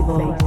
Basics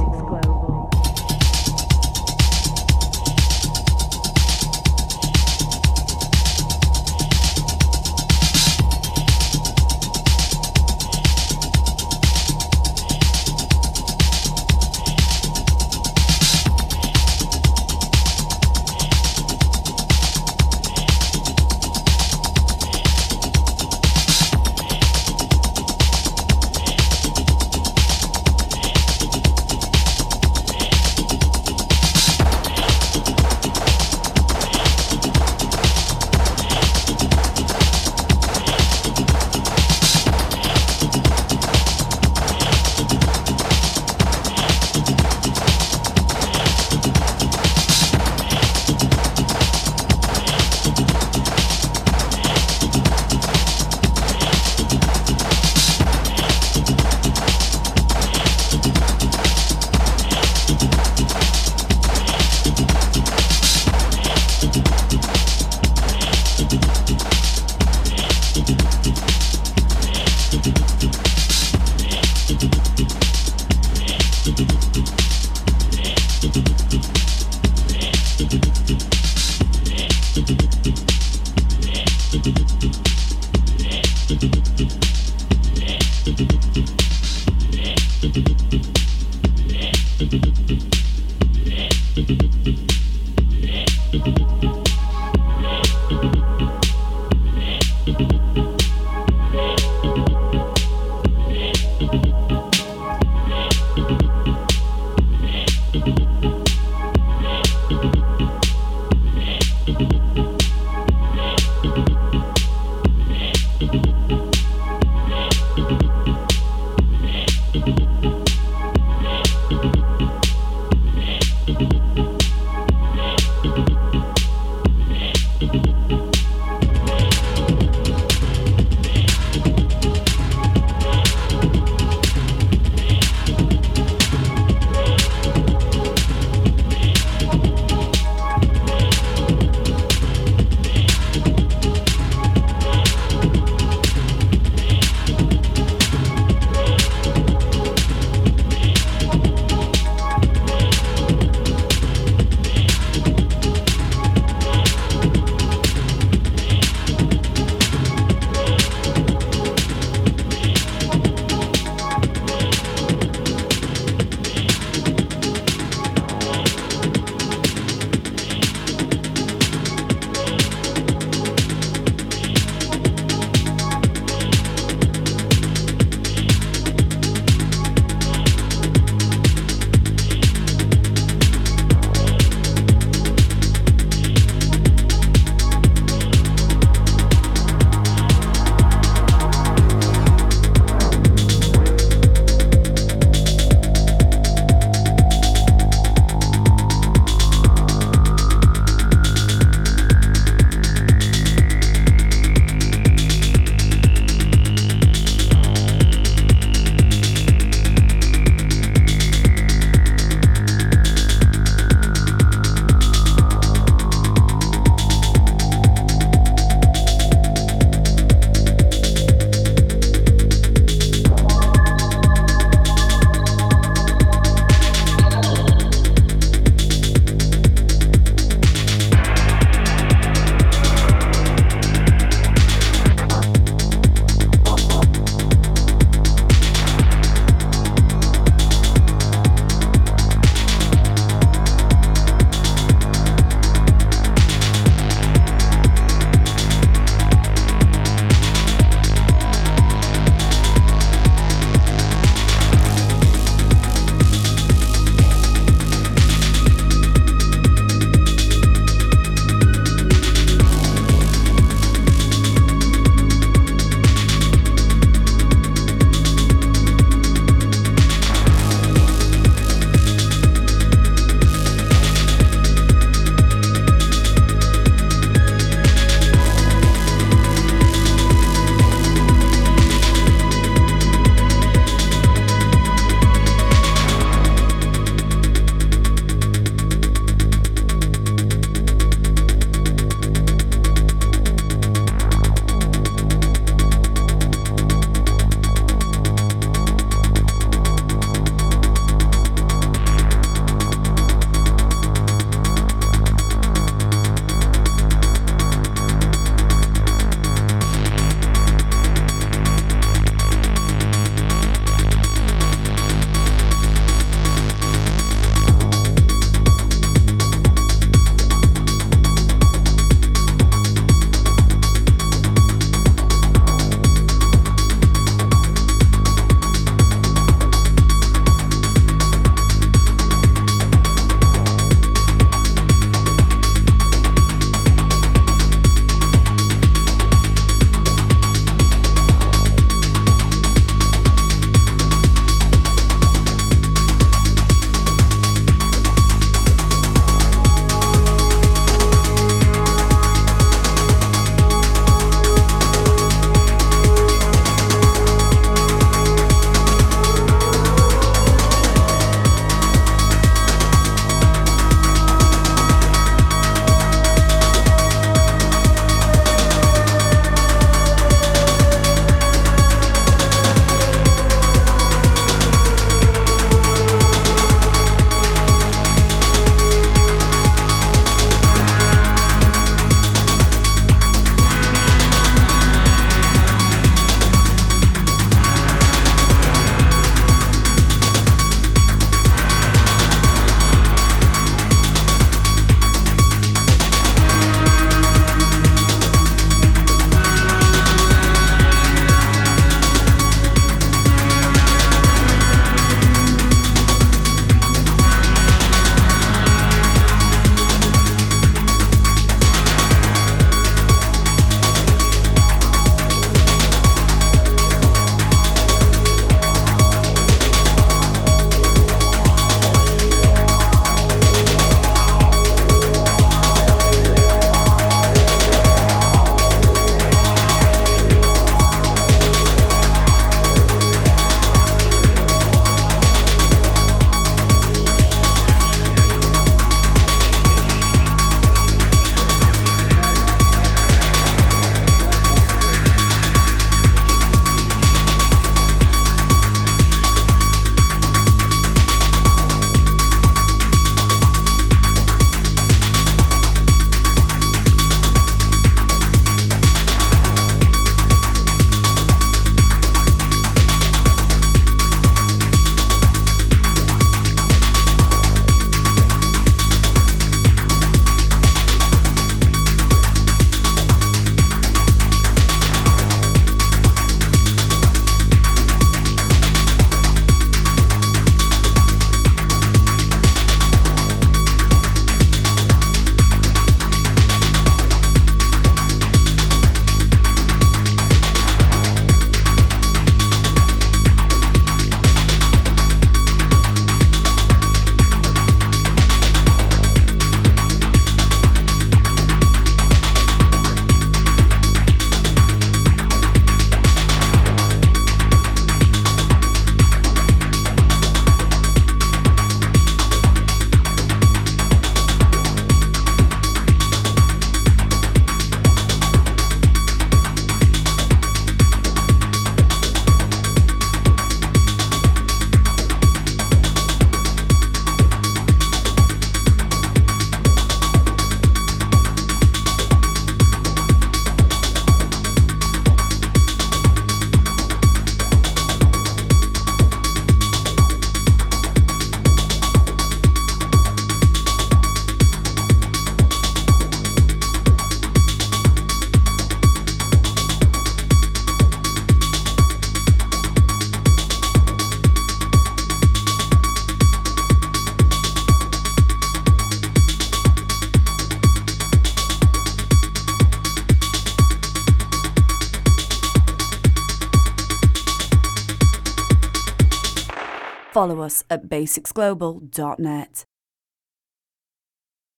basicsglobal.net.